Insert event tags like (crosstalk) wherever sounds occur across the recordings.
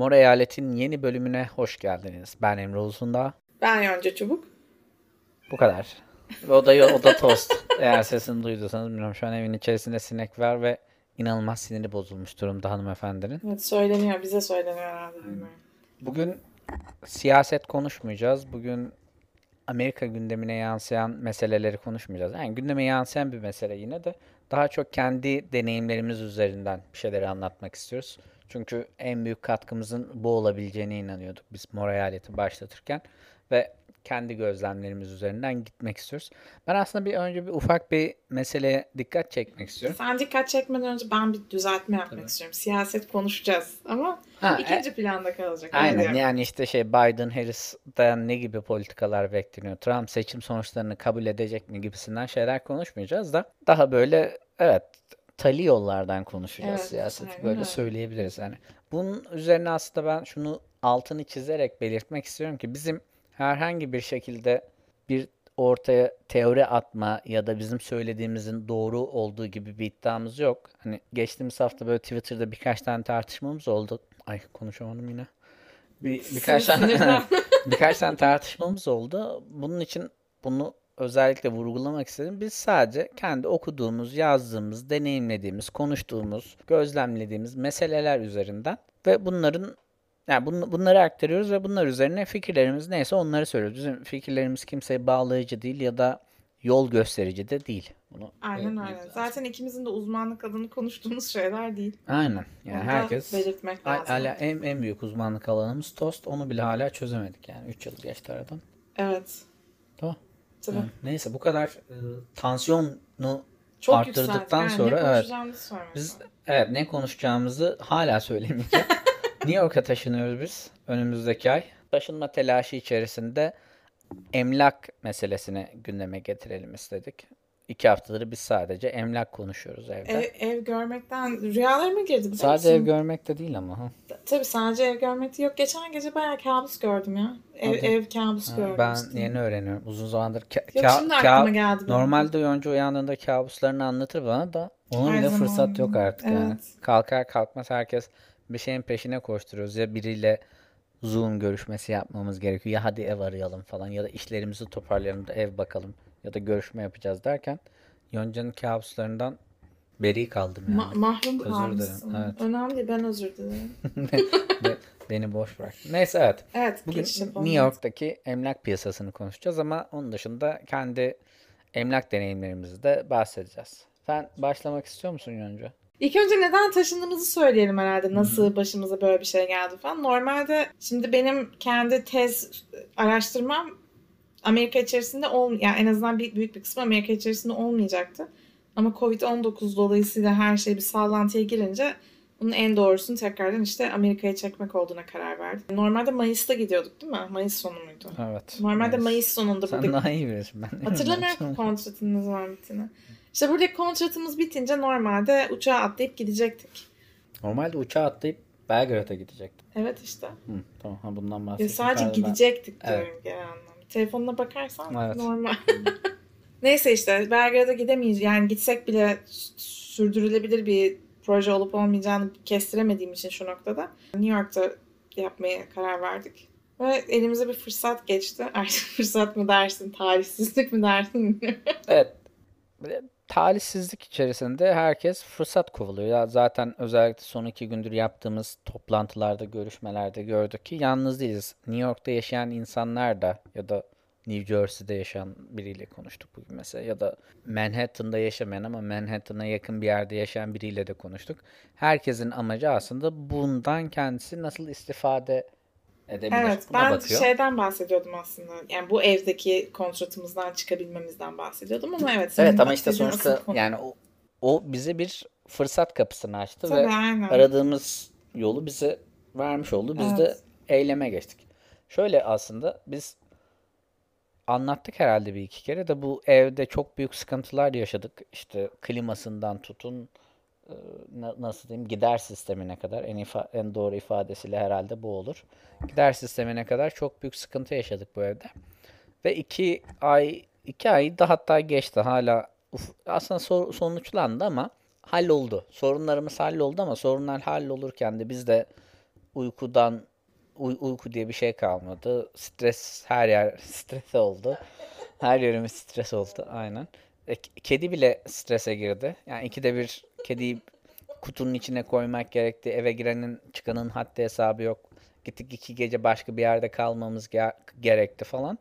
Mor Eyalet'in yeni bölümüne hoş geldiniz. Ben Emre Uzundağ. Ben Yonca Çubuk. Bu kadar. O da, o da tost. (laughs) Eğer sesini duyduysanız bilmiyorum. Şu an evin içerisinde sinek var ve inanılmaz siniri bozulmuş durumda hanımefendinin. Evet söyleniyor. Bize söyleniyor herhalde. Bilmiyorum. Bugün siyaset konuşmayacağız. Bugün Amerika gündemine yansıyan meseleleri konuşmayacağız. Yani gündeme yansıyan bir mesele yine de daha çok kendi deneyimlerimiz üzerinden bir şeyleri anlatmak istiyoruz. Çünkü en büyük katkımızın bu olabileceğine inanıyorduk biz Mor Eyalet'i başlatırken ve kendi gözlemlerimiz üzerinden gitmek istiyoruz. Ben aslında bir önce bir ufak bir meseleye dikkat çekmek istiyorum. Sen dikkat çekmeden önce ben bir düzeltme yapmak istiyorum. Siyaset konuşacağız ama Ha, ikinci planda kalacak. Aynen diyorum. yani işte şey Biden Harris'ten ne gibi politikalar bekleniyor? Trump seçim sonuçlarını kabul edecek mi gibisinden şeyler konuşmayacağız da daha böyle evet tali yollardan konuşacağız Evet, siyaseti aynen böyle öyle. söyleyebiliriz yani. Bunun üzerine aslında ben şunu altını çizerek belirtmek istiyorum ki bizim herhangi bir şekilde bir ortaya teori atma ya da bizim söylediğimizin doğru olduğu gibi bir iddiamız yok. Hani geçtiğimiz hafta böyle Twitter'da birkaç tane tartışmamız oldu. Ay konuşamadım yine. Bir, birkaç tane (laughs) birkaç tane tartışmamız oldu. Bunun için bunu özellikle vurgulamak istedim. Biz sadece kendi okuduğumuz, yazdığımız, deneyimlediğimiz, konuştuğumuz, gözlemlediğimiz meseleler üzerinden ve bunların yani bun- bunları aktarıyoruz ve bunlar üzerine fikirlerimiz neyse onları söylüyoruz. Bizim fikirlerimiz kimseye bağlayıcı değil ya da yol gösterici de değil. Bunu Aynen belirtmek aynen. lazım. Zaten ikimizin de uzmanlık alanı konuştuğumuz şeyler değil. Aynen. Yani Onu herkes belirtmek lazım. hala en, en büyük uzmanlık alanımız tost. Onu bile hala çözemedik yani. 3 yıl geçti aradan. Evet. Tamam. Tabii. Neyse bu kadar e, tansiyonu Çok arttırdıktan yükseldik. Yani sonra ne evet biz evet ne konuşacağımızı hala söylemeyeceğim. (laughs) New York'a taşınıyoruz biz önümüzdeki ay. Taşınma telaşı içerisinde emlak meselesini gündeme getirelim istedik. İki haftadır biz sadece emlak konuşuyoruz evde. Ev, ev görmekten rüyalarıma girdi biliyor sadece ev musun? görmek de değil ama. Ha. Tabii sadece ev görmek de yok. Geçen gece bayağı kabus gördüm ya. Ev, Hadi. ev kabus Ha, gördüm. Ben işte. yeni öğreniyorum. Uzun zamandır ka- Yok ka- şimdi ka- aklıma geldi. benim. Normalde oyuncu uyandığında kabuslarını anlatır bana da ona Her bile fırsat yok artık yani. Evet. Kalkar kalkmaz herkes bir şeyin peşine koşturuyoruz. Ya biriyle Zoom görüşmesi yapmamız gerekiyor. Ya hadi ev arayalım falan ya da işlerimizi toparlayalım da ev bakalım ya da görüşme yapacağız derken Yonca'nın kabuslarından beri kaldım yani. Ma- mahrum Özür kalmışsın. evet. Önemli ben özür dilerim. (laughs) Be- Beni boş bırak. Neyse evet. Evet. Bugün. New York'taki emlak piyasasını konuşacağız ama onun dışında kendi emlak deneyimlerimizi de bahsedeceğiz. Sen başlamak istiyor musun Yonca? İlk önce neden taşındığımızı söyleyelim herhalde. Nasıl başımıza böyle bir şey geldi falan. Normalde şimdi benim kendi tez araştırmam Amerika içerisinde ol yani en azından bir, büyük bir kısmı Amerika içerisinde olmayacaktı. Ama Covid-19 dolayısıyla her şey bir sallantıya girince bunun en doğrusunu tekrardan işte Amerika'ya çekmek olduğuna karar verdik. Normalde Mayıs'ta gidiyorduk değil mi? Mayıs sonu muydu? Evet. Normalde Mayıs. Mayıs sonunda Sen daha iyi bilirsin. Ben Hatırlamıyorum kontratın ne zaman bittiğini. İşte buradaki kontratımız bitince normalde uçağa atlayıp gidecektik. Normalde uçağa atlayıp Belgrad'a gidecektim. Evet işte. Hı, tamam ha bundan Ya bahsettim. sadece Pardon, ben- gidecektik Evet. diyorum genel anlamda. Telefonuna bakarsan Evet. normal. (laughs) Neyse işte Belgrad'a gidemeyiz. Yani gitsek bile sürdürülebilir bir proje olup olmayacağını kestiremediğim için şu noktada New York'ta yapmaya karar verdik. Ve elimize bir fırsat geçti. (laughs) Artık fırsat mı dersin, talihsizlik mi dersin. (laughs) Evet. Talihsizlik içerisinde herkes fırsat kovalıyor. Ya zaten özellikle son iki gündür yaptığımız toplantılarda, görüşmelerde gördük ki yalnız değiliz. New York'ta yaşayan insanlar da ya da New Jersey'de yaşayan biriyle konuştuk bugün mesela ya da Manhattan'da yaşamayan ama Manhattan'a yakın bir yerde yaşayan biriyle de konuştuk. Herkesin amacı aslında bundan kendisi nasıl istifade edebilir Evet, buna ben bakıyor. şeyden bahsediyordum aslında. Yani bu evdeki kontratımızdan çıkabilmemizden bahsediyordum ama evet. Evet ama işte sonuçta yani o, o bize bir fırsat kapısını açtı Tabii ve aynen. aradığımız yolu bize vermiş oldu. Biz de Evet. eyleme geçtik. Şöyle aslında biz anlattık herhalde bir iki kere de bu evde çok büyük sıkıntılar yaşadık. İşte klimasından tutun nasıl diyeyim gider sistemine kadar en ifa- en doğru ifadesiyle herhalde bu olur. Gider sistemine kadar çok büyük sıkıntı yaşadık bu evde. Ve iki ay iki ay da hatta geçti hala uf- aslında sor- sonuçlandı ama halloldu. Sorunlarımız halloldu ama sorunlar hallolurken de biz de uykudan uy- uyku diye bir şey kalmadı. Stres her yer (laughs) stres oldu. Her yerimiz stres oldu aynen. E, kedi bile strese girdi. Yani ikide bir kediyi kutunun içine koymak gerekti. Eve girenin çıkanın haddi hesabı yok. Gittik iki gece başka bir yerde kalmamız ge- gerekti falan.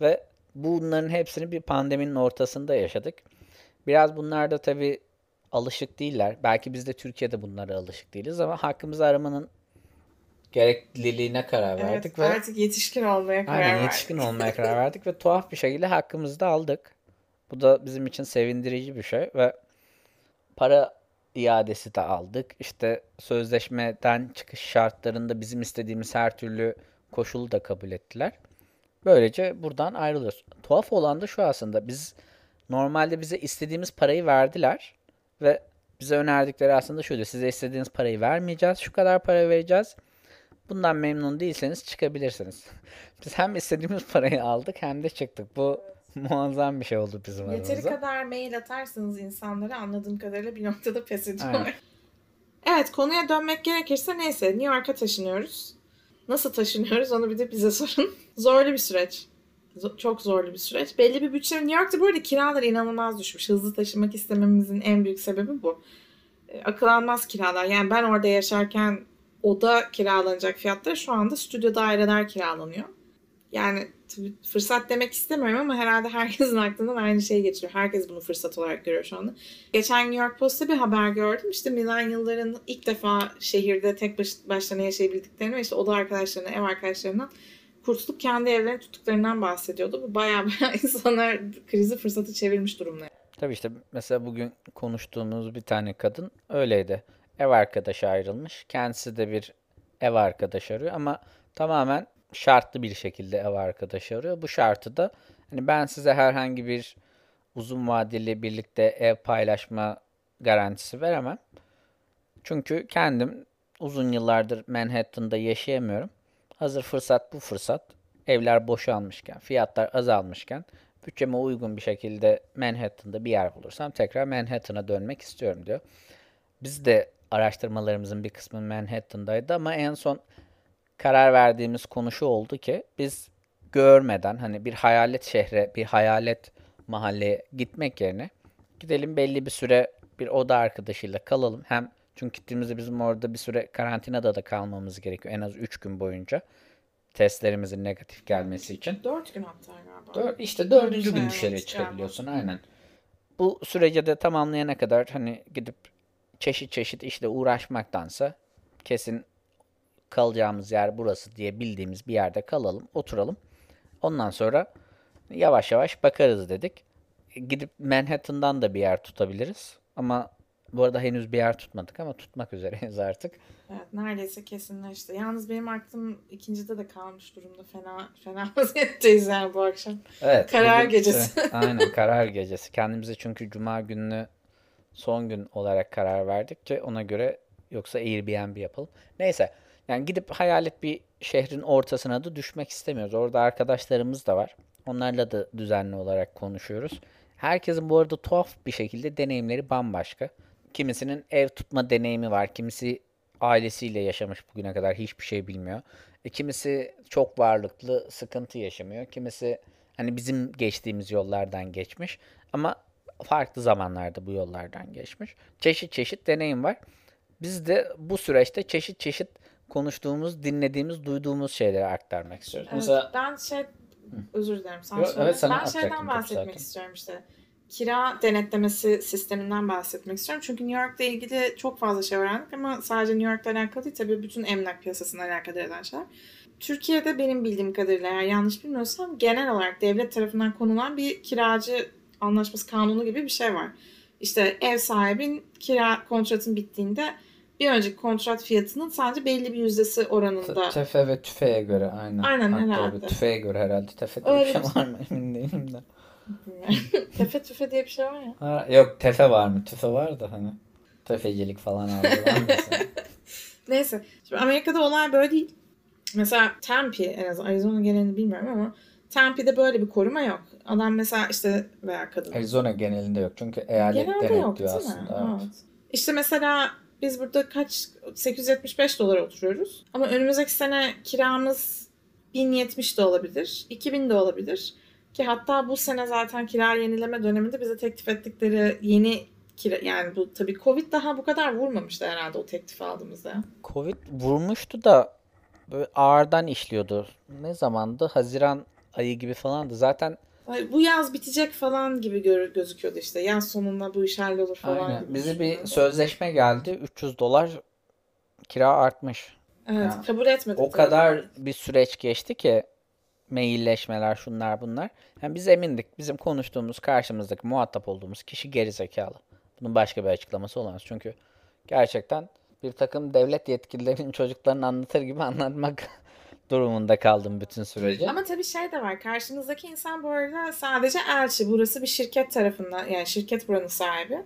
Ve bunların hepsini bir pandeminin ortasında yaşadık. Biraz bunlar da tabii alışık değiller. Belki biz de Türkiye'de bunlara alışık değiliz ama hakkımızı aramanın gerekliliğine karar verdik Evet, ve artık yetişkin olmaya karar aynen verdik. yetişkin olmaya karar verdik ve tuhaf bir şekilde hakkımızı da aldık. Bu da bizim için sevindirici bir şey ve para iadesi de aldık. İşte sözleşmeden çıkış şartlarında bizim istediğimiz her türlü koşulu da kabul ettiler. Böylece buradan ayrılıyoruz. Tuhaf olan da şu aslında biz normalde bize istediğimiz parayı verdiler ve bize önerdikleri aslında şuydu. Size istediğiniz parayı vermeyeceğiz. Şu kadar para vereceğiz. Bundan memnun değilseniz çıkabilirsiniz. (laughs) Biz hem istediğimiz parayı aldık hem de çıktık. Bu (laughs) muazzam bir şey oldu bizim Yeteri aramızda. kadar mail atarsanız insanlara anladığım kadarıyla bir noktada pes ediyorlar. Evet konuya dönmek gerekirse neyse New York'a taşınıyoruz. Nasıl taşınıyoruz onu bir de bize (laughs) sorun. Zorlu bir süreç. Zo- çok zorlu bir süreç. Belli bir bütçe. New York'ta bu arada kiralar inanılmaz düşmüş. Hızlı taşımak istememizin en büyük sebebi bu. E, akıl almaz kiralar. Yani ben orada yaşarken oda kiralanacak fiyatları şu anda stüdyo daireler kiralanıyor. Yani fırsat demek istemiyorum ama herhalde herkesin (laughs) aklından aynı şey geçiyor. Herkes bunu fırsat olarak görüyor şu anda. Geçen New York Post'ta bir haber gördüm. İşte milenyılların ilk defa şehirde tek baş, başlarına yaşayabildiklerini ve işte oda arkadaşlarına, ev arkadaşlarından kurtulup kendi evlerini tuttuklarından bahsediyordu. Bu bayağı (laughs) bayağı insanlar krizi fırsatı çevirmiş durumda. Tabii işte mesela bugün konuştuğumuz bir tane kadın öyleydi. Ev arkadaşı ayrılmış. Kendisi de bir ev arkadaşı arıyor ama tamamen şartlı bir şekilde ev arkadaşı arıyor. Bu şartı da hani ben size herhangi bir uzun vadeli birlikte ev paylaşma garantisi veremem. Çünkü kendim uzun yıllardır Manhattan'da yaşayamıyorum. Hazır fırsat bu fırsat. Evler boşalmışken, fiyatlar azalmışken bütçeme uygun bir şekilde Manhattan'da bir yer bulursam tekrar Manhattan'a dönmek istiyorum diyor. Biz de araştırmalarımızın bir kısmı Manhattan'daydı ama en son karar verdiğimiz konu şu oldu ki biz görmeden hani bir hayalet şehre, bir hayalet mahalleye gitmek yerine gidelim belli bir süre bir oda arkadaşıyla kalalım. Hem çünkü gittiğimizde bizim orada bir süre karantinada da kalmamız gerekiyor en az 3 gün boyunca testlerimizin negatif gelmesi için. Dört gün hatta galiba. Dör, işte dördüncü Dördüncü gün evet, dışarıya galiba. çıkabiliyorsun aynen. Bu sürece de tamamlayana kadar hani gidip çeşit çeşit işle uğraşmaktansa kesin kalacağımız yer burası diye bildiğimiz bir yerde kalalım, oturalım. Ondan sonra yavaş yavaş bakarız dedik. Gidip Manhattan'dan da bir yer tutabiliriz. Ama bu arada henüz bir yer tutmadık ama tutmak üzereyiz artık. Evet neredeyse kesinleşti. Yalnız benim aklım ikincide de kalmış durumda. Fena fena (laughs) vaziyetteyiz yani bu akşam. Evet. Karar bugün- gecesi. Aynen karar gecesi. Kendimize çünkü cuma gününü son gün olarak karar verdikçe ona göre yoksa Airbnb yapalım. Neyse. Yani gidip hayalet bir şehrin ortasına da düşmek istemiyoruz. Orada arkadaşlarımız da var. Onlarla da düzenli olarak konuşuyoruz. Herkesin bu arada tuhaf bir şekilde deneyimleri bambaşka. Kimisinin ev tutma deneyimi var. Kimisi ailesiyle yaşamış bugüne kadar hiçbir şey bilmiyor. E, kimisi çok varlıklı, sıkıntı yaşamıyor. Kimisi hani bizim geçtiğimiz yollardan geçmiş ama farklı zamanlarda bu yollardan geçmiş. Çeşit çeşit deneyim var. Biz de bu süreçte çeşit çeşit konuştuğumuz, dinlediğimiz, duyduğumuz şeyleri aktarmak istiyoruz. Evet, Mesela ben şey özür dilerim sen Yok, söyle. evet, sana ben şeyden bahsetmek zaten. istiyorum işte. Kira denetlemesi sisteminden bahsetmek istiyorum. Çünkü New York'la ilgili çok fazla şey öğrendik ama sadece New York'la alakalı değil tabii bütün emlak piyasasına alakalı eden şeyler. Türkiye'de benim bildiğim kadarıyla eğer yanlış bilmiyorsam genel olarak devlet tarafından konulan bir kiracı anlaşması kanunu gibi bir şey var. İşte ev sahibin kira kontratın bittiğinde bir önceki kontrat fiyatının sadece belli bir yüzdesi oranında tefe ve tüfeğe göre aynen. Aynen, Hatta herhalde. Tüfeğe göre herhalde. Tefe diye bir Öyle şey bir- var mı emin değilim de. (laughs) Tefe tüfe diye bir şey var ya. Ha, yok tefe var mı? Tüfe var da hani. Tefecilik falan mesela. (laughs) Neyse. Şimdi Amerika'da olay böyle değil. Mesela Tempe en azından Arizona genelini bilmiyorum ama Tempe'de böyle bir koruma yok. Adam mesela işte veya kadın. Arizona genelinde yok çünkü eyalet Genelde yok denetliyor mi? aslında. Evet. Evet. İşte mesela Biz burada kaç 875 dolar oturuyoruz. Ama önümüzdeki sene kiramız 1070 de olabilir, 2000 de olabilir. Ki hatta bu sene zaten kira yenileme döneminde bize teklif ettikleri yeni kira yani bu tabii Covid daha bu kadar vurmamıştı herhalde o teklifi aldığımızda. Covid vurmuştu da böyle ağırdan işliyordu. Ne zamandı? Haziran ayı gibi falandı. Zaten bu yaz bitecek falan gibi gözüküyordu işte. Yaz sonunda bu iş hallolur falan. Aynen. Bize bir sözleşme geldi. 300 dolar kira artmış. Evet, yani kabul etmedik. O kadar bir süreç geçti ki mailleşmeler şunlar bunlar. Yani biz emindik. Bizim konuştuğumuz karşımızdaki muhatap olduğumuz kişi gerizekalı. Bunun başka bir açıklaması olamaz. Çünkü gerçekten bir takım devlet yetkililerinin (laughs) çocuklarını anlatır gibi anlatmak durumunda kaldım bütün süreci. Ama tabii şey de var. Karşınızdaki insan bu arada sadece elçi. Burası bir şirket tarafından yani şirket buranın sahibi.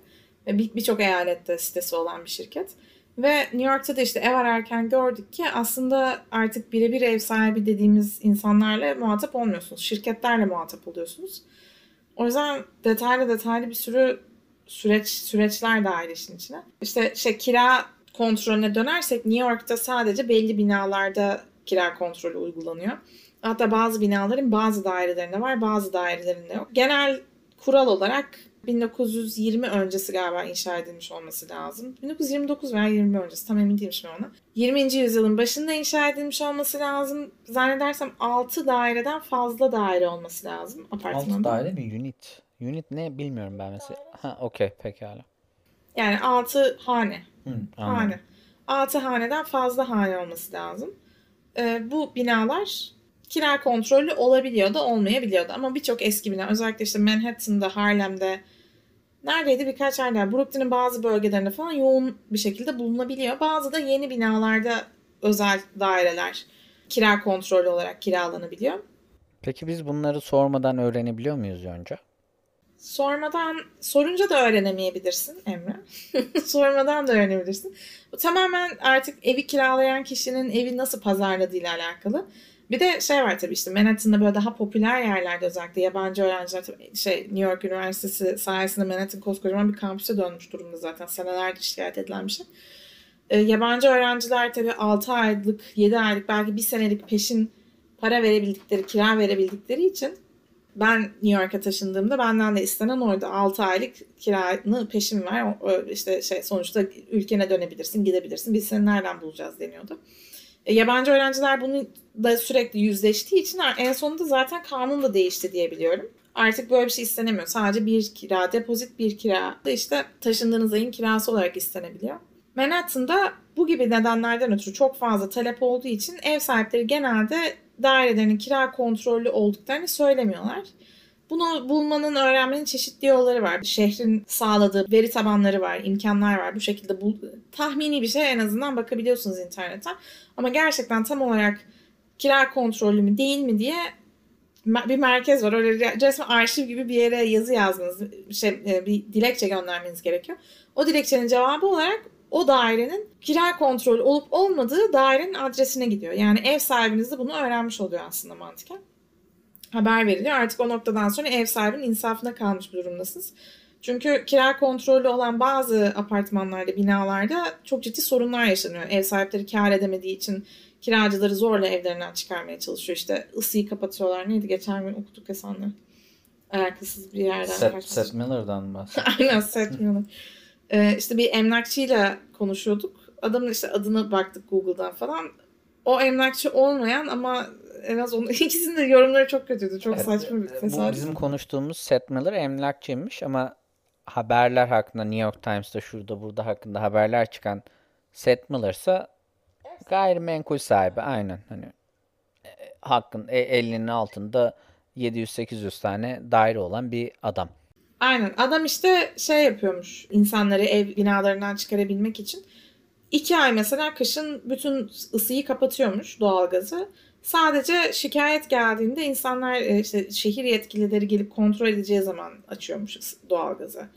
Birçok bir eyalette sitesi olan bir şirket. Ve New York'ta da işte ev ararken gördük ki aslında artık birebir ev sahibi dediğimiz insanlarla muhatap olmuyorsunuz. Şirketlerle muhatap oluyorsunuz. O yüzden detaylı detaylı bir sürü süreç süreçler dahil işin içine. İşte şey kira kontrolüne dönersek New York'ta sadece belli binalarda kira kontrolü uygulanıyor. Hatta bazı binaların bazı dairelerinde var, bazı dairelerinde yok. Genel kural olarak 1920 öncesi galiba inşa edilmiş olması lazım. 1929 veya 20 öncesi tam emin değilim şimdi ona. 20. yüzyılın başında inşa edilmiş olması lazım. Zannedersem 6 daireden fazla daire olması lazım apartmanda. 6 daire mi? Unit. Unit ne bilmiyorum ben mesela. Ha okey pekala. Yani 6 hane. Hı, hane. 6 haneden fazla hane olması lazım. Ee, bu binalar kira kontrollü olabiliyor da olmayabiliyor da. Ama birçok eski bina özellikle işte Manhattan'da, Harlem'de neredeydi birkaç yerde Brooklyn'in bazı bölgelerinde falan yoğun bir şekilde bulunabiliyor. Bazı da yeni binalarda özel daireler kira kontrollü olarak kiralanabiliyor. Peki biz bunları sormadan öğrenebiliyor muyuz önce? Sormadan, sorunca da öğrenemeyebilirsin Emre. (laughs) Sormadan da öğrenebilirsin. Bu tamamen artık evi kiralayan kişinin evi nasıl pazarladığıyla alakalı. Bir de şey var tabii işte Manhattan'da böyle daha popüler yerlerde özellikle yabancı öğrenciler tabii şey New York Üniversitesi sayesinde Manhattan koskocaman bir kampüse dönmüş durumda zaten senelerdir şikayet edilen bir şey. E, yabancı öğrenciler tabii 6 aylık, 7 aylık belki bir senelik peşin para verebildikleri, kira verebildikleri için ben New York'a taşındığımda benden de istenen oydu. 6 aylık kiranı peşin ver. işte şey sonuçta ülkene dönebilirsin, gidebilirsin. Biz seni nereden bulacağız deniyordu. E, yabancı öğrenciler bunu da sürekli yüzleştiği için en sonunda zaten kanun da değişti diye biliyorum. Artık böyle bir şey istenemiyor. Sadece bir kira, depozit bir kira da işte taşındığınız ayın kirası olarak istenebiliyor. Manhattan'da bu gibi nedenlerden ötürü çok fazla talep olduğu için ev sahipleri genelde dairelerinin kira kontrollü olduklarını söylemiyorlar. Bunu bulmanın, öğrenmenin çeşitli yolları var. Şehrin sağladığı veri tabanları var, imkanlar var. Bu şekilde bu tahmini bir şey en azından bakabiliyorsunuz internetten. Ama gerçekten tam olarak kira kontrollü mü değil mi diye bir merkez var. Öyle resmen arşiv gibi bir yere yazı yazmanız, şey, e, bir dilekçe göndermeniz gerekiyor. O dilekçenin cevabı olarak o dairenin kira kontrolü olup olmadığı dairenin adresine gidiyor. Yani ev sahibiniz de bunu öğrenmiş oluyor aslında mantıken. Haber veriliyor. Artık o noktadan sonra ev sahibinin insafına kalmış bir durumdasınız. Çünkü kira kontrolü olan bazı apartmanlarda, binalarda çok ciddi sorunlar yaşanıyor. Ev sahipleri kar edemediği için kiracıları zorla evlerinden çıkarmaya çalışıyor. İşte ısıyı kapatıyorlar. Neydi geçen gün okuduk ya senle. Alakasız bir yerden. Seth, Seth Miller'dan bahsediyor. (laughs) Aynen Seth Miller. Ee, işte bir emlakçıyla konuşuyorduk. Adamın işte adını baktık Google'dan falan. O emlakçı olmayan ama en az onun (laughs) ikisinin de yorumları çok kötüydü. Çok evet, saçma bir tesadüf. Bu bizim konuştuğumuz Seth Miller emlakçıymış ama haberler hakkında New York Times'ta şurada burada hakkında haberler çıkan Seth Miller ise gayrimenkul sahibi aynen hani e, hakkın e, elinin altında 700-800 tane daire olan bir adam. Aynen. Adam işte şey yapıyormuş. insanları ev binalarından çıkarabilmek için. iki ay mesela kışın bütün ısıyı kapatıyormuş doğalgazı. Sadece şikayet geldiğinde insanlar e, işte şehir yetkilileri gelip kontrol edeceği zaman açıyormuş doğalgazı.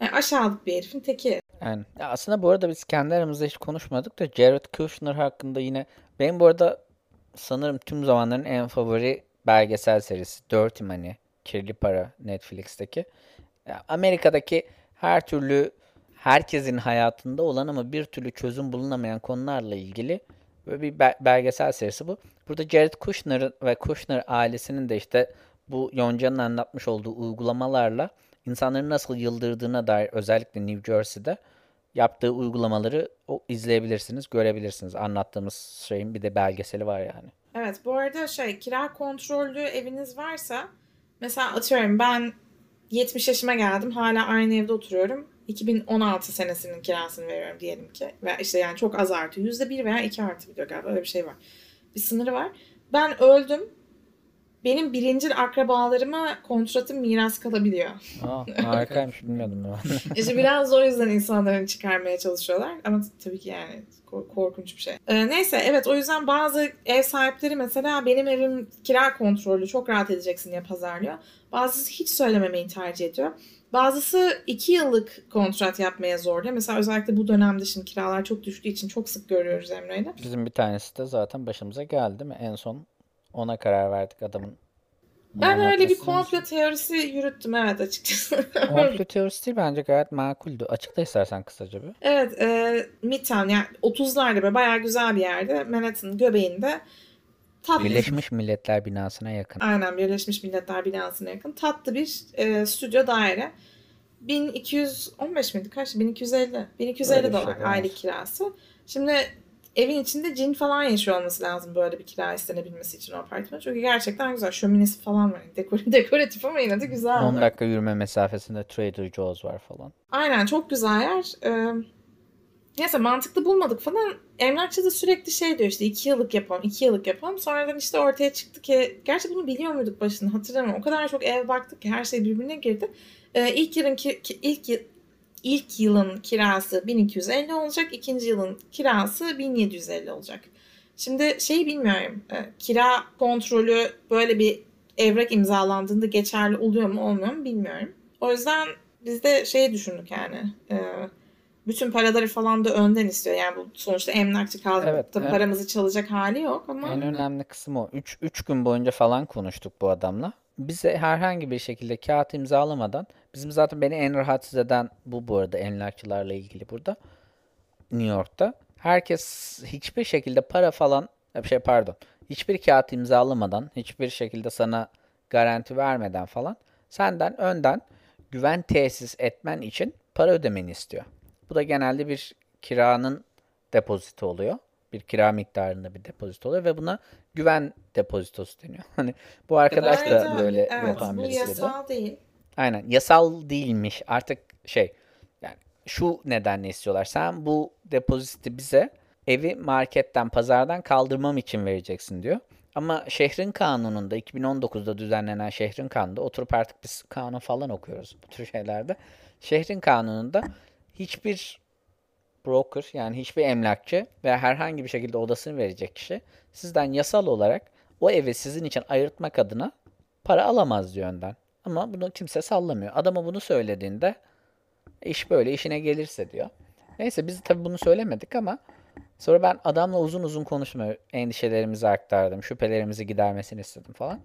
Yani aşağılık bir herifin teki. Yani aslında bu arada biz kendi aramızda hiç konuşmadık da Jared Kushner hakkında yine benim bu arada sanırım tüm zamanların en favori belgesel serisi Dirty Money. Kirli Para Netflix'teki. Amerika'daki her türlü herkesin hayatında olan ama bir türlü çözüm bulunamayan konularla ilgili böyle bir be- belgesel serisi bu. Burada Jared Kushner ve Kushner ailesinin de işte bu Yonca'nın anlatmış olduğu uygulamalarla insanların nasıl yıldırdığına dair özellikle New Jersey'de yaptığı uygulamaları o izleyebilirsiniz, görebilirsiniz. Anlattığımız şeyin bir de belgeseli var yani. Evet bu arada şey kira kontrollü eviniz varsa mesela atıyorum ben 70 yaşıma geldim hala aynı evde oturuyorum. 2016 senesinin kirasını veriyorum diyelim ki. Ve işte yani çok az artı. %1 veya 2 artı biliyor galiba öyle bir şey var. Bir sınırı var. Ben öldüm. Benim birinci akrabalarıma kontratım miras kalabiliyor. Aa, harikaymış bilmiyordum ben. (laughs) İşte biraz o yüzden insanların çıkarmaya çalışıyorlar. Ama tabii ki yani ko- korkunç bir şey. Ee, neyse evet o yüzden bazı ev sahipleri mesela benim evim kira kontrollü çok rahat edeceksin diye pazarlıyor. Bazısı hiç söylememeyi tercih ediyor. Bazısı iki yıllık kontrat yapmaya zorluyor. Mesela özellikle bu dönemde şimdi kiralar çok düştüğü için çok sık görüyoruz Emre'yle. Bizim bir tanesi de zaten başımıza geldi mi? En son ona karar verdik adamın. Ben öyle bir komplo teorisi yürüttüm evet açıkçası. (laughs) Komplo teorisi değil bence gayet makuldü. Açıkla istersen kısaca bir. Evet, e, Midtown yani 30'larda böyle bayağı güzel bir yerde. Manhattan göbeğinde tatlı Birleşmiş Milletler binasına yakın. Aynen Birleşmiş Milletler binasına yakın tatlı bir e, stüdyo daire. 1215 miydi? Kaç? 1250. 1250 Öyle şey dolar aylık kirası. Şimdi evin içinde cin falan yaşıyor olması lazım böyle bir kira istenebilmesi için o apartman. Çünkü gerçekten güzel. Şöminesi falan var. Dekor, (laughs) dekoratif ama yine de güzel. 10 dakika yürüme mesafesinde Trader Joe's var falan. Aynen çok güzel yer. Ee, neyse mantıklı bulmadık falan. Emlakçı da sürekli şey diyor işte iki yıllık yapalım, iki yıllık yapalım. Sonradan işte ortaya çıktı ki gerçi bunu biliyor muyduk başında hatırlamıyorum. O kadar çok ev baktık ki her şey birbirine girdi. Ee, ilk yılın ki, ki- ilk ilk yılın kirası 1250 olacak, ikinci yılın kirası 1750 olacak. Şimdi şeyi bilmiyorum. e, kira kontrolü böyle bir evrak imzalandığında geçerli oluyor mu olmuyor mu bilmiyorum. O yüzden biz de şeyi düşündük yani. e, bütün paraları falan da önden istiyor. Yani bu sonuçta emlakçı kaldık Evet, da evet. paramızı çalacak hali yok ama En önemli kısım o. 3 3 gün boyunca falan konuştuk bu adamla. Bize herhangi bir şekilde kağıt imzalamadan bizim zaten beni en rahatsız eden bu bu arada emlakçılarla ilgili burada New York'ta. Herkes hiçbir şekilde para falan bir şey pardon. Hiçbir kağıt imzalamadan, hiçbir şekilde sana garanti vermeden falan senden önden güven tesis etmen için para ödemeni istiyor. Bu da genelde bir kiranın depozito oluyor. Bir kira miktarında bir depozito oluyor ve buna güven depozitosu deniyor. (laughs) Hani bu arkadaş da evet. böyle evet, yapan bu birisiydi. yasal değil. Aynen. Yasal değilmiş. Artık şey yani şu nedenle istiyorlar. Sen bu depoziti bize evi marketten, pazardan kaldırmam için vereceksin diyor. Ama şehrin kanununda 2019'da düzenlenen şehrin kanununda oturup artık biz kanun falan okuyoruz bu tür şeylerde. Şehrin kanununda hiçbir broker yani hiçbir emlakçı veya herhangi bir şekilde odasını verecek kişi sizden yasal olarak o evi sizin için ayırtmak adına para alamaz diyor önden. Ama bunu kimse sallamıyor. Adama bunu söylediğinde iş böyle işine gelirse diyor. Neyse biz tabii bunu söylemedik ama sonra ben adamla uzun uzun konuşma endişelerimizi aktardım. Şüphelerimizi gidermesini istedim falan.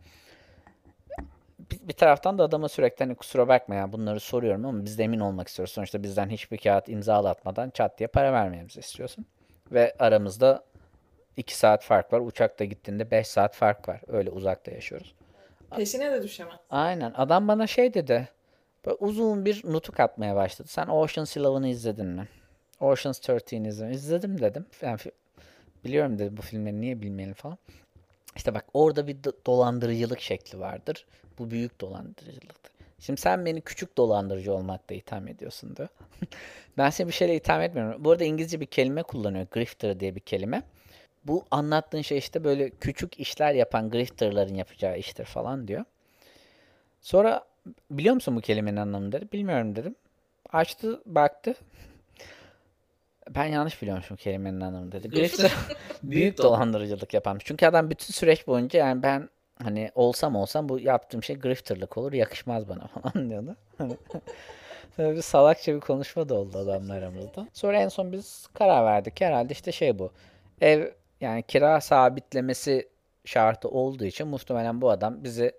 Bir, bir taraftan da adama sürekli hani kusura bakma ya bunları soruyorum ama biz de emin olmak istiyoruz. Sonuçta bizden hiçbir kağıt imzalatmadan çat diye para vermemizi istiyorsun. Ve aramızda 2 saat fark var. Uçakta gittiğinde 5 saat fark var. Öyle uzakta yaşıyoruz. Peşine de düşemez. Aynen. Adam bana şey dedi. Böyle uzun bir nutuk atmaya başladı. Sen Ocean's Eleven'ı izledin mi? Ocean's 13 izledim. İzledim dedim. Yani biliyorum dedi bu filmleri niye bilmeyelim falan. İşte bak orada bir do- dolandırıcılık şekli vardır. Bu büyük dolandırıcılıktır. Şimdi sen beni küçük dolandırıcı olmakla itham ediyorsun diyor. (laughs) ben seni bir şeyle itham etmiyorum. Bu arada İngilizce bir kelime kullanıyor. Grifter diye bir kelime. Bu anlattığın şey işte böyle küçük işler yapan grifterların yapacağı iştir falan diyor. Sonra biliyor musun bu kelimenin anlamını dedi. Bilmiyorum dedim. Açtı baktı. Ben yanlış biliyormuşum kelimenin anlamını dedi. Grifter (laughs) büyük dolandırıcılık yaparmış. Çünkü adam bütün süreç boyunca yani ben hani olsam olsam bu yaptığım şey grifterlık olur yakışmaz bana (laughs) falan diyordu. Hani (laughs) Böyle bir salakça bir konuşma da oldu adamla aramızda. Sonra en son biz karar verdik. Herhalde işte şey bu. Ev yani kira sabitlemesi şartı olduğu için muhtemelen bu adam bizi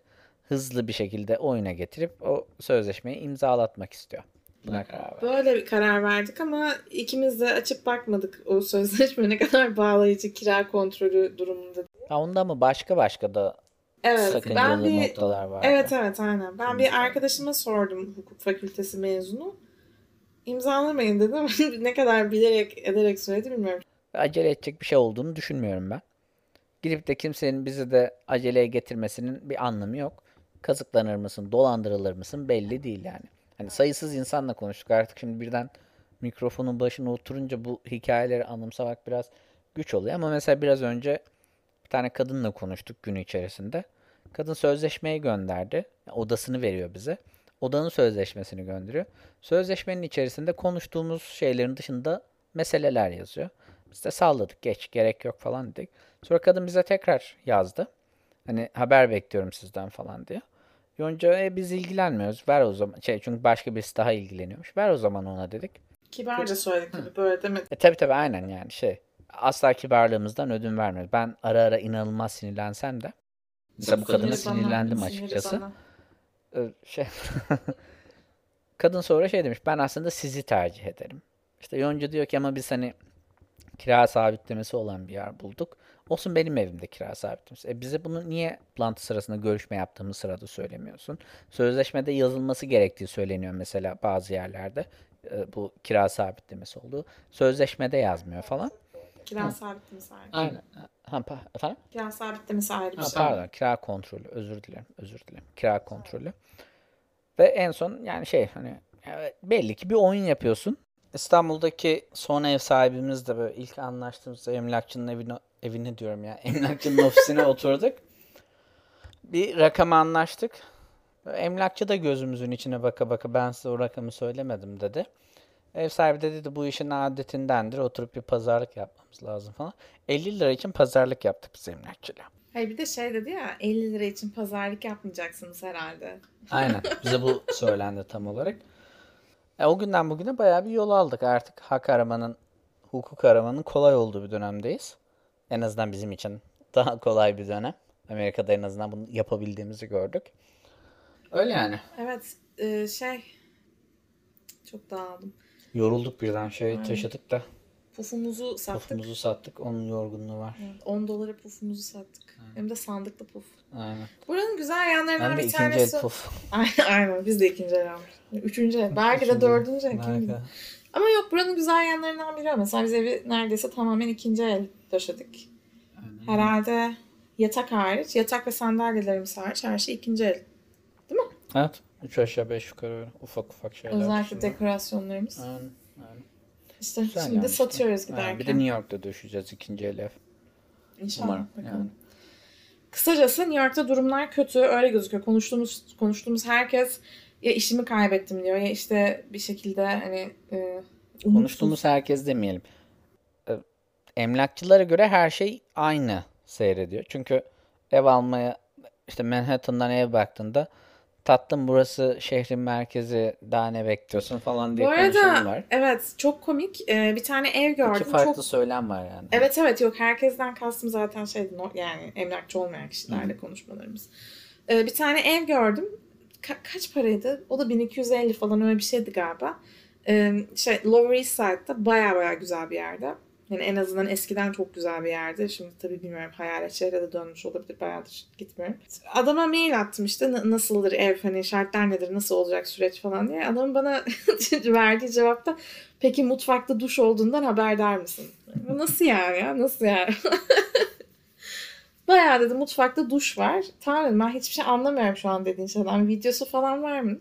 hızlı bir şekilde oyuna getirip o sözleşmeyi imzalatmak istiyor. Buna karar verdik. Böyle bir karar verdik ama ikimiz de açıp bakmadık o sözleşme ne kadar bağlayıcı kira kontrolü durumunda. Ya onda mı başka başka da Evet ben sakıncalı bir noktalar var. evet evet aynen. Ben bir arkadaşıma sordum hukuk fakültesi mezunu. İmzalamayın dedim. (laughs) ne kadar bilerek ederek söyledi bilmiyorum. Acele edecek bir şey olduğunu düşünmüyorum ben. Gidip de kimsenin bizi de aceleye getirmesinin bir anlamı yok. Kazıklanır mısın, dolandırılır mısın belli değil yani. Hani sayısız insanla konuştuk artık şimdi birden mikrofonun başına oturunca bu hikayeleri anımsamak biraz güç oluyor. Ama mesela biraz önce bir tane kadınla konuştuk gün içerisinde. Kadın sözleşmeyi gönderdi. Odasını veriyor bize. Odanın sözleşmesini gönderiyor. Sözleşmenin içerisinde konuştuğumuz şeylerin dışında meseleler yazıyor. Biz de salladık geç gerek yok falan dedik. Sonra kadın bize tekrar yazdı. Hani haber bekliyorum sizden falan diye. Yonca e, biz ilgilenmiyoruz. Ver o zaman. Şey, çünkü başka birisi daha ilgileniyormuş. Ver o zaman ona dedik. Kibarca söyledik tabii böyle demedik. E tabi tabi aynen yani şey. Asla kibarlığımızdan ödün vermiyoruz. Ben ara ara inanılmaz sinirlensem de. Mesela bu kadına bana, sinirlendim siniri açıkçası. bana. Ee, şey (laughs) kadın sonra şey demiş ben aslında sizi tercih ederim. İşte Yonca diyor ki ama biz hani kira sabitlemesi olan bir yer bulduk. Olsun benim evimde kira sabitlemesi. E bize bunu niye toplantı sırasında görüşme yaptığımız sırada söylemiyorsun? Sözleşmede yazılması gerektiği söyleniyor mesela bazı yerlerde. e, bu kira sabitlemesi olduğu. Sözleşmede yazmıyor falan. Kira sabitlemesi ayrı. Aynen. Ha, pa- efendim? Kira sabitlemesi ayrı bir Ha, şey. pardon kira kontrolü özür dilerim özür dilerim kira kontrolü ve en son yani şey hani evet, belli ki bir oyun yapıyorsun İstanbul'daki son ev sahibimiz de böyle ilk anlaştığımızda emlakçının evine evine diyorum ya (laughs) emlakçının ofisine oturduk bir rakam anlaştık emlakçı da gözümüzün içine baka baka ben size o rakamı söylemedim dedi Ev sahibi de dedi bu işin adetindendir. Oturup bir pazarlık yapmamız lazım falan. 50 lira için pazarlık yaptık biz emlakçıyla. Hayır bir de şey dedi ya 50 lira için pazarlık yapmayacaksınız herhalde. Aynen. Bize bu söylendi tam olarak. E, o günden bugüne bayağı bir yol aldık. Artık hak aramanın, hukuk aramanın kolay olduğu bir dönemdeyiz. En azından bizim için (laughs) daha kolay bir dönem. Amerika'da en azından bunu yapabildiğimizi gördük. Öyle yani. Evet e, şey çok dağıldım. Yorulduk birden şey taşıdık da Pufumuzu sattık. pufumuzu sattık. Onun yorgunluğu var. Evet, 10 dolara pufumuzu sattık. Hem de sandıklı puf. Aynen. Buranın güzel yanlarından Ben de bir ikinci el puf. (laughs) Aynen, aynen biz de ikinci el almış. Üçüncü el. Belki de dördüncü el. Harika. Ama yok buranın güzel yanlarından biri. Mesela biz evi neredeyse tamamen ikinci el döşedik. Herhalde yatak hariç, yatak ve sandalyelerimiz hariç her şey ikinci el. Evet. Üç aşağı beş yukarı öyle. Ufak ufak şeyler. Özellikle dışında. dekorasyonlarımız. Aynen. aynen. İşte Güzel şimdi yani işte. satıyoruz Ha, giderken. bir de New York'ta döşeceğiz ikinci el ev. İnşallah. Umarım. bakalım. Yani. Kısacası New York'ta durumlar kötü. Öyle gözüküyor. Konuştuğumuz konuştuğumuz herkes ya işimi kaybettim diyor ya işte bir şekilde hani e, umutsuz. Konuştuğumuz herkes demeyelim. Ee, Emlakçılara göre her şey aynı seyrediyor. Çünkü ev almaya işte Manhattan'dan ev baktığında tatlım burası şehrin merkezi daha ne bekliyorsun falan diye Bu arada var. evet çok komik. E, bir tane ev gördüm. İki farklı Çok söylem var yani. Evet evet yok herkesten kastım zaten şeydi yani emlakçı olmayan kişilerle konuşmalarımız. Ee, bir tane ev gördüm. Ka- kaç paraydı? O da 1250 falan öyle bir şeydi galiba. Ee, şey Lower East Side'da baya baya güzel bir yerde. Yani en azından eskiden çok güzel bir yerdi. Şimdi tabii bilmiyorum hayalet şehre de dönmüş olabilir. Bayağıdır gitmiyorum. Adama mail attım işte "Na- nasıldır ev hani şartlar nedir nasıl olacak süreç falan diye. Adam bana (laughs) verdiği cevapta peki mutfakta duş olduğundan haberdar mısın? Nasıl yani ya nasıl yani? (laughs) Bayağı dedi mutfakta duş var. Dedim ben hiçbir şey anlamıyorum şu an dediğin şeyden. Videosu falan var mı?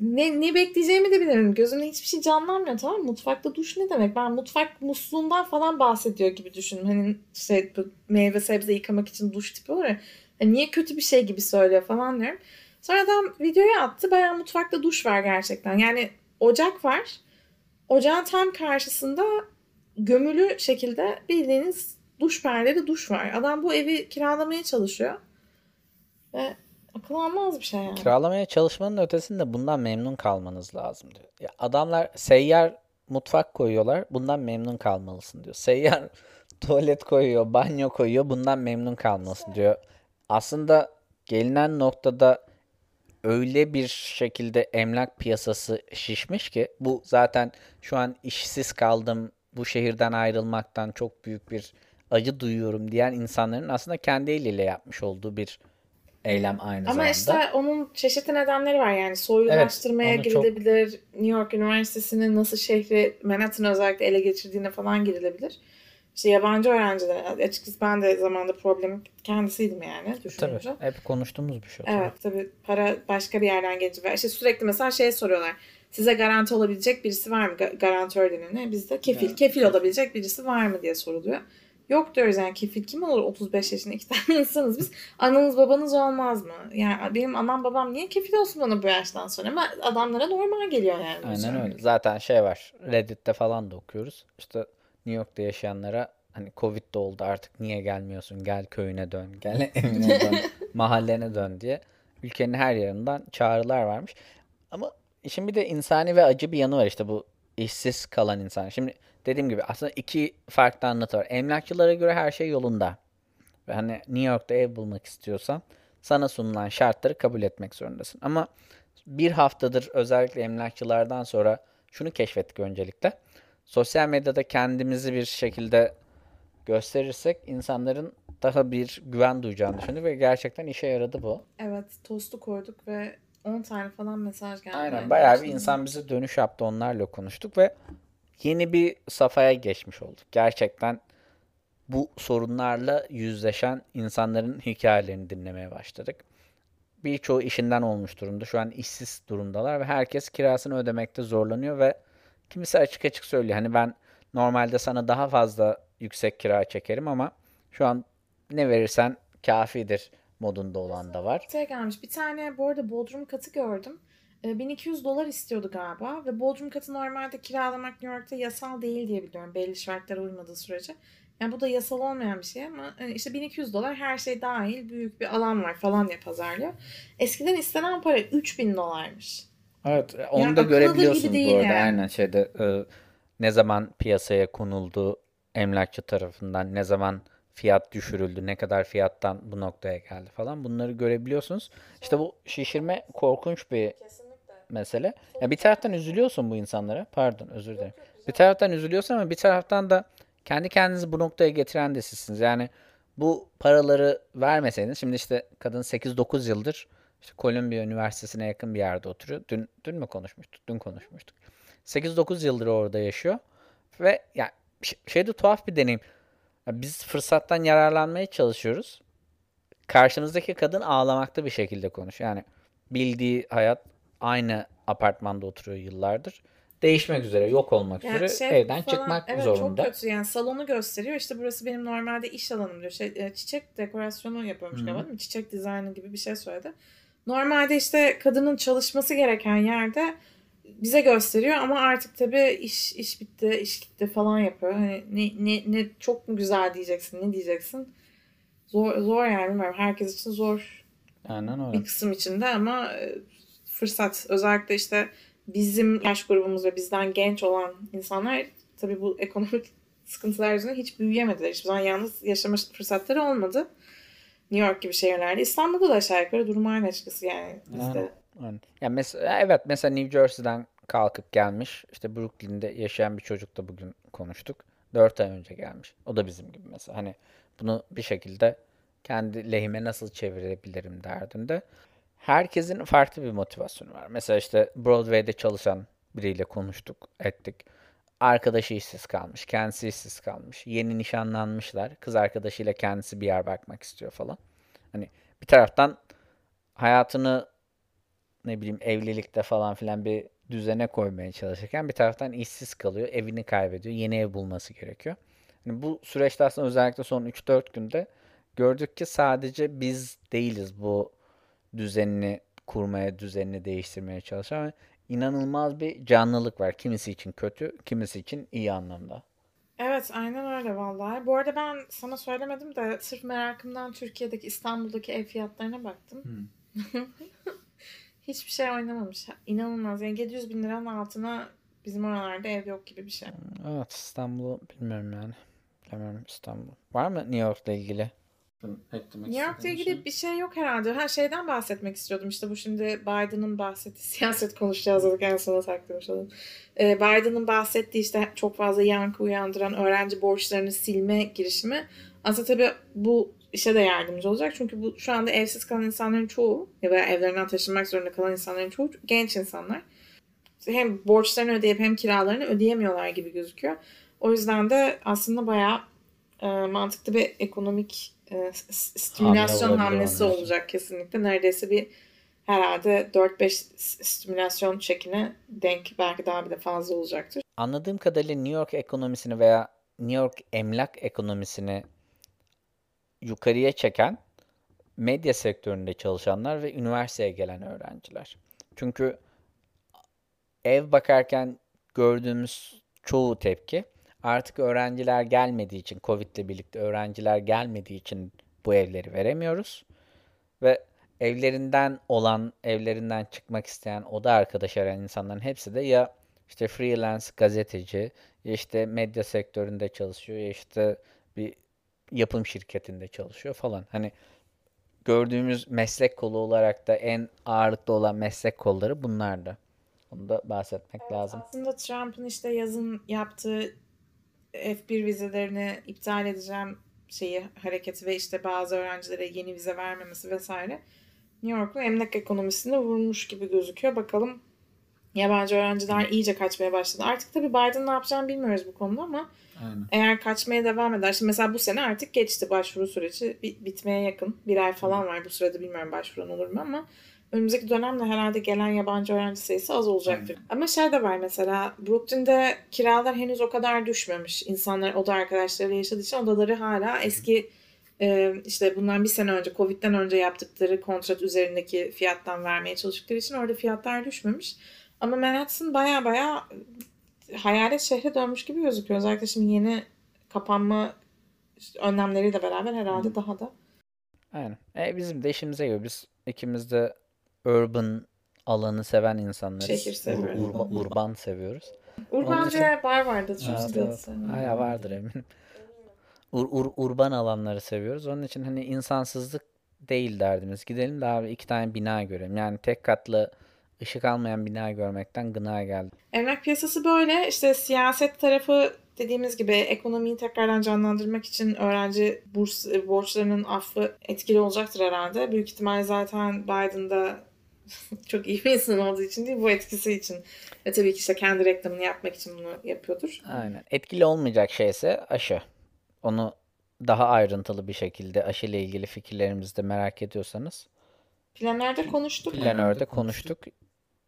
Ne, ne bekleyeceğimi de bilmiyorum. Gözümde hiçbir şey canlanmıyor tamam mı? Mutfakta duş ne demek? Ben mutfak musluğundan falan bahsediyor gibi düşündüm. Hani şey bu meyve sebze yıkamak için duş tipi olur ya. Hani niye kötü bir şey gibi söylüyor falan diyorum. Sonra adam videoyu attı. Bayağı mutfakta duş var gerçekten. Yani ocak var. Ocağın tam karşısında gömülü şekilde bildiğiniz duş perdeli duş var. Adam bu evi kiralamaya çalışıyor. Ve akıl almaz bir şey yani. Kiralamaya çalışmanın ötesinde bundan memnun kalmanız lazım diyor. Ya adamlar seyyar mutfak koyuyorlar. Bundan memnun kalmalısın diyor. Seyyar (laughs) tuvalet koyuyor, banyo koyuyor. Bundan memnun kalmalısın diyor. Aslında gelinen noktada öyle bir şekilde emlak piyasası şişmiş ki bu zaten şu an işsiz kaldım, bu şehirden ayrılmaktan çok büyük bir acı duyuyorum diyen insanların aslında kendi eliyle yapmış olduğu bir eylem aynı Ama zamanda. işte onun çeşitli nedenleri var yani soyulaştırmaya onu çok- girilebilir. New York Üniversitesi'nin nasıl şehri Manhattan özellikle ele geçirdiğine falan girilebilir. İşte yabancı öğrenciler açıkçası ben de zamanında problem kendisiydim yani Tabii düşününce. hep konuştuğumuz bir şey. Evet tabii para başka bir yerden gelecek. Ve işte sürekli mesela şey soruyorlar. Size garanti olabilecek birisi var mı? Ga- Garantör denene bizde kefil. Evet. Kefil olabilecek birisi var mı diye soruluyor. Yok diyoruz yani kefil kim olur 35 yaşında iki tane (laughs) insanız biz. Ananız babanız olmaz mı? Yani benim anam babam niye kefil olsun bana bu yaştan sonra? Ama adamlara normal geliyor yani. Aynen şey. öyle. Zaten şey var. Reddit'te falan da okuyoruz. İşte New York'ta yaşayanlara hani Covid de oldu artık niye gelmiyorsun? Gel köyüne dön. Gel (laughs) evine dön. (laughs) mahallene dön diye. Ülkenin her yerinden çağrılar varmış. Ama işin bir de insani ve acı bir yanı var işte bu işsiz kalan insan. Şimdi dediğim gibi aslında iki farklı anlatı var. Emlakçılara göre her şey yolunda. Ve hani New York'ta ev bulmak istiyorsan sana sunulan şartları kabul etmek zorundasın. Ama bir haftadır özellikle emlakçılardan sonra şunu keşfettik öncelikle. Sosyal medyada kendimizi bir şekilde gösterirsek insanların daha bir güven duyacağını düşündük ve gerçekten işe yaradı bu. Evet tostu koyduk ve 10 tane falan mesaj geldi. Aynen bayağı bir insan bize dönüş yaptı onlarla konuştuk ve yeni bir safhaya geçmiş olduk. Gerçekten bu sorunlarla yüzleşen insanların hikayelerini dinlemeye başladık. Birçoğu işinden olmuş durumda. Şu an işsiz durumdalar ve herkes kirasını ödemekte zorlanıyor ve kimisi açık açık söylüyor. Hani ben normalde sana daha fazla yüksek kira çekerim ama şu an ne verirsen kafidir modunda olan da var. Şey gelmiş. Bir tane bu arada bodrum katı gördüm. Ee, 1200 dolar istiyordu galiba ve bodrum katı normalde kiralamak New York'ta yasal değil diye biliyorum belli şartlara uymadığı sürece. Yani bu da yasal olmayan bir şey ama hani işte 1200 dolar her şey dahil büyük bir alan var falan diye pazarlıyor. Eskiden istenen para 3000 dolarmış. Evet, onu Yani da görebiliyorsunuz değil bu arada. yani. Aynen şeyde e, ne zaman piyasaya konuldu emlakçı tarafından, ne zaman fiyat düşürüldü, ne kadar fiyattan bu noktaya geldi falan bunları görebiliyorsunuz. İşte bu şişirme korkunç bir Kesinlikle. Mesele. Ya bir taraftan üzülüyorsun bu insanlara. Pardon, özür dilerim. Bir taraftan üzülüyorsun ama bir taraftan da kendi kendinizi bu noktaya getiren de sizsiniz. Yani bu paraları vermeseydiniz şimdi işte kadın 8-9 yıldır işte Columbia Üniversitesi'ne yakın bir yerde oturuyor. Dün dün mü konuşmuştuk? Dün konuşmuştuk. 8-9 yıldır orada yaşıyor ve yani ş- şey de tuhaf bir deneyim. Biz fırsattan yararlanmaya çalışıyoruz. Karşımızdaki kadın ağlamakta bir şekilde konuşuyor. Yani bildiği hayat aynı apartmanda oturuyor yıllardır. Değişmek üzere, yok olmak Yani üzere şey evden falan, çıkmak evet, zorunda. çok kötü yani salonu gösteriyor işte burası benim normalde iş alanım diyor şey, e, çiçek dekorasyonu yapıyormuş galiba değil mi? çiçek dizaynı gibi bir şey söyledi. Normalde işte kadının çalışması gereken yerde bize gösteriyor ama artık tabii iş iş bitti iş gitti falan yapıyor. Hani ne, ne, ne çok mu güzel diyeceksin ne diyeceksin zor, zor yani bilmiyorum herkes için zor Aynen öyle. bir kısım içinde ama e, fırsat. Özellikle işte bizim yaş grubumuz ve bizden genç olan insanlar tabii bu ekonomik sıkıntılar yüzünden hiç büyüyemediler. Hiçbir zaman yalnız yaşama fırsatları olmadı. New York gibi şehirlerde. İstanbul'da da aşağı yukarı durum aynı açıkçası yani bizde. Aynen. Aynen. Ya mesela evet mesela New Jersey'den kalkıp gelmiş. işte Brooklyn'de yaşayan bir çocukla bugün konuştuk. 4 ay önce gelmiş. O da bizim gibi mesela. Hani bunu bir şekilde kendi lehime nasıl çevirebilirim derdinde. Herkesin farklı bir motivasyonu var. Mesela işte Broadway'de çalışan biriyle konuştuk, ettik. Arkadaşı işsiz kalmış, kendisi işsiz kalmış. Yeni nişanlanmışlar. Kız arkadaşıyla kendisi bir yer bakmak istiyor falan. Hani bir taraftan hayatını ne bileyim evlilikte falan filan bir düzene koymaya çalışırken bir taraftan işsiz kalıyor, evini kaybediyor, yeni ev bulması gerekiyor. Yani bu süreçte aslında özellikle son 3-4 günde gördük ki sadece biz değiliz bu düzenini kurmaya, düzenini değiştirmeye çalışan ve inanılmaz bir canlılık var. Kimisi için kötü, kimisi için iyi anlamda. Evet aynen öyle vallahi. Bu arada ben sana söylemedim de sırf merakımdan Türkiye'deki İstanbul'daki ev fiyatlarına baktım. (laughs) Hiçbir şey oynamamış. İnanılmaz. Yani 700 bin liranın altına bizim oralarda ev yok gibi bir şey. Evet, İstanbul'u bilmiyorum yani. Bilmiyorum İstanbul. Var mı New York'la ilgili Eklemek New York'la ilgili şey? bir şey yok herhalde. Ha şeyden bahsetmek istiyordum işte bu şimdi Biden'ın bahsettiği (laughs) siyaset konuşacağız dedik en sona saklamış olalım. Ee, Biden'ın bahsettiği işte çok fazla yankı uyandıran öğrenci borçlarını silme girişimi aslında tabii bu işe de yardımcı olacak. Çünkü bu şu anda evsiz kalan insanların çoğu ya da evlerinden taşınmak zorunda kalan insanların çoğu genç insanlar. Hem borçlarını ödeyip hem kiralarını ödeyemiyorlar gibi gözüküyor. O yüzden de aslında bayağı e, mantıklı bir ekonomik e, stimülasyon olabilir hamlesi olacak kesinlikle. Neredeyse bir herhalde 4-5 s- stimülasyon çekine denk belki daha bir de fazla olacaktır. Anladığım kadarıyla New York ekonomisini veya New York emlak ekonomisini yukarıya çeken medya sektöründe çalışanlar ve üniversiteye gelen öğrenciler. Çünkü ev bakarken gördüğümüz çoğu tepki artık öğrenciler gelmediği için, Covid'le birlikte öğrenciler gelmediği için bu evleri veremiyoruz. Ve evlerinden olan, evlerinden çıkmak isteyen, oda arkadaş arayan insanların hepsi de ya işte freelance gazeteci, ya işte medya sektöründe çalışıyor, ya işte bir yapım şirketinde çalışıyor falan. Hani gördüğümüz meslek kolu olarak da en ağırlıklı olan meslek kolları bunlardı. Onu da bahsetmek lazım. Aslında Trump'ın işte yazın yaptığı F1 vizelerini iptal edeceğim şeyi hareketi ve işte bazı öğrencilere yeni vize vermemesi vesaire New York'un emlak ekonomisini vurmuş gibi gözüküyor. Bakalım yabancı öğrenciler iyice kaçmaya başladı. Artık tabii Biden ne yapacağını bilmiyoruz bu konuda ama Aynen. eğer kaçmaya devam eder. Şimdi mesela bu sene artık geçti başvuru süreci bi- bitmeye yakın. Bir ay falan var bu sırada bilmiyorum başvuran olur mu ama önümüzdeki dönemde herhalde gelen yabancı öğrenci sayısı az olacaktır. Ama şey de var mesela Brooklyn'de kiralar henüz o kadar düşmemiş. İnsanlar oda arkadaşlarıyla yaşadığı için odaları hala eski e, işte bundan bir sene önce Covid'den önce yaptıkları kontrat üzerindeki fiyattan vermeye çalıştıkları için orada fiyatlar düşmemiş. Ama Manhattan baya baya hayalet şehre dönmüş gibi gözüküyor. Özellikle şimdi yeni kapanma önlemleriyle beraber herhalde daha da. Aynen. E, bizim de işimize göre biz ikimiz de urban alanı seven insanlarız. Şehir Ur- seviyoruz. urba- urban seviyoruz. Urban için- bar vardı. Çok Evet, vardır eminim. Ur, ur- urban alanları seviyoruz. Onun için hani insansızlık değil derdimiz. Gidelim de abi iki tane bina görelim. Yani tek katlı ışık almayan bina görmekten gına geldi. Emlak piyasası böyle. İşte siyaset tarafı dediğimiz gibi ekonomiyi tekrardan canlandırmak için öğrenci burs e, borçlarının affı etkili olacaktır herhalde. Büyük ihtimal zaten Biden'da (laughs) çok iyi bir insan olduğu için değil bu etkisi için. Ve tabii ki işte kendi reklamını yapmak için bunu yapıyordur. Aynen. Etkili olmayacak şeyse aşı. Onu daha ayrıntılı bir şekilde aşı ile ilgili fikirlerimizi de merak ediyorsanız Planlarda konuştuk. planörde konuştuk.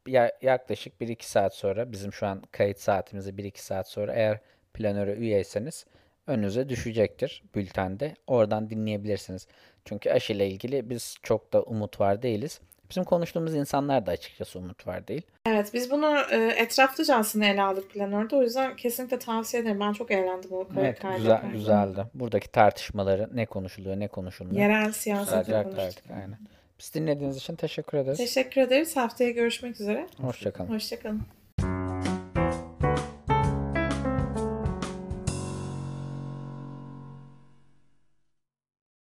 Ya- yaklaşık 1-2 saat sonra bizim şu an kayıt saatimizi 1-2 saat sonra eğer planöre üyeyseniz önünüze düşecektir bültende. Oradan dinleyebilirsiniz. Çünkü aşı ile ilgili biz çok da umut var değiliz. Bizim konuştuğumuz insanlar da açıkçası umut var değil. Evet biz bunu e, etraflıca aslında ele aldık planörde. O yüzden kesinlikle tavsiye ederim. Ben çok eğlendim o Evet, kaydı güzel, güzeldi. Buradaki tartışmaları ne konuşuluyor, ne konuşulmuyor. Yerel siyaset konuştuk. Aynen. Biz dinlediğiniz için teşekkür ederiz. Teşekkür ederiz. Haftaya görüşmek üzere. Hoşçakalın. Hoşçakalın.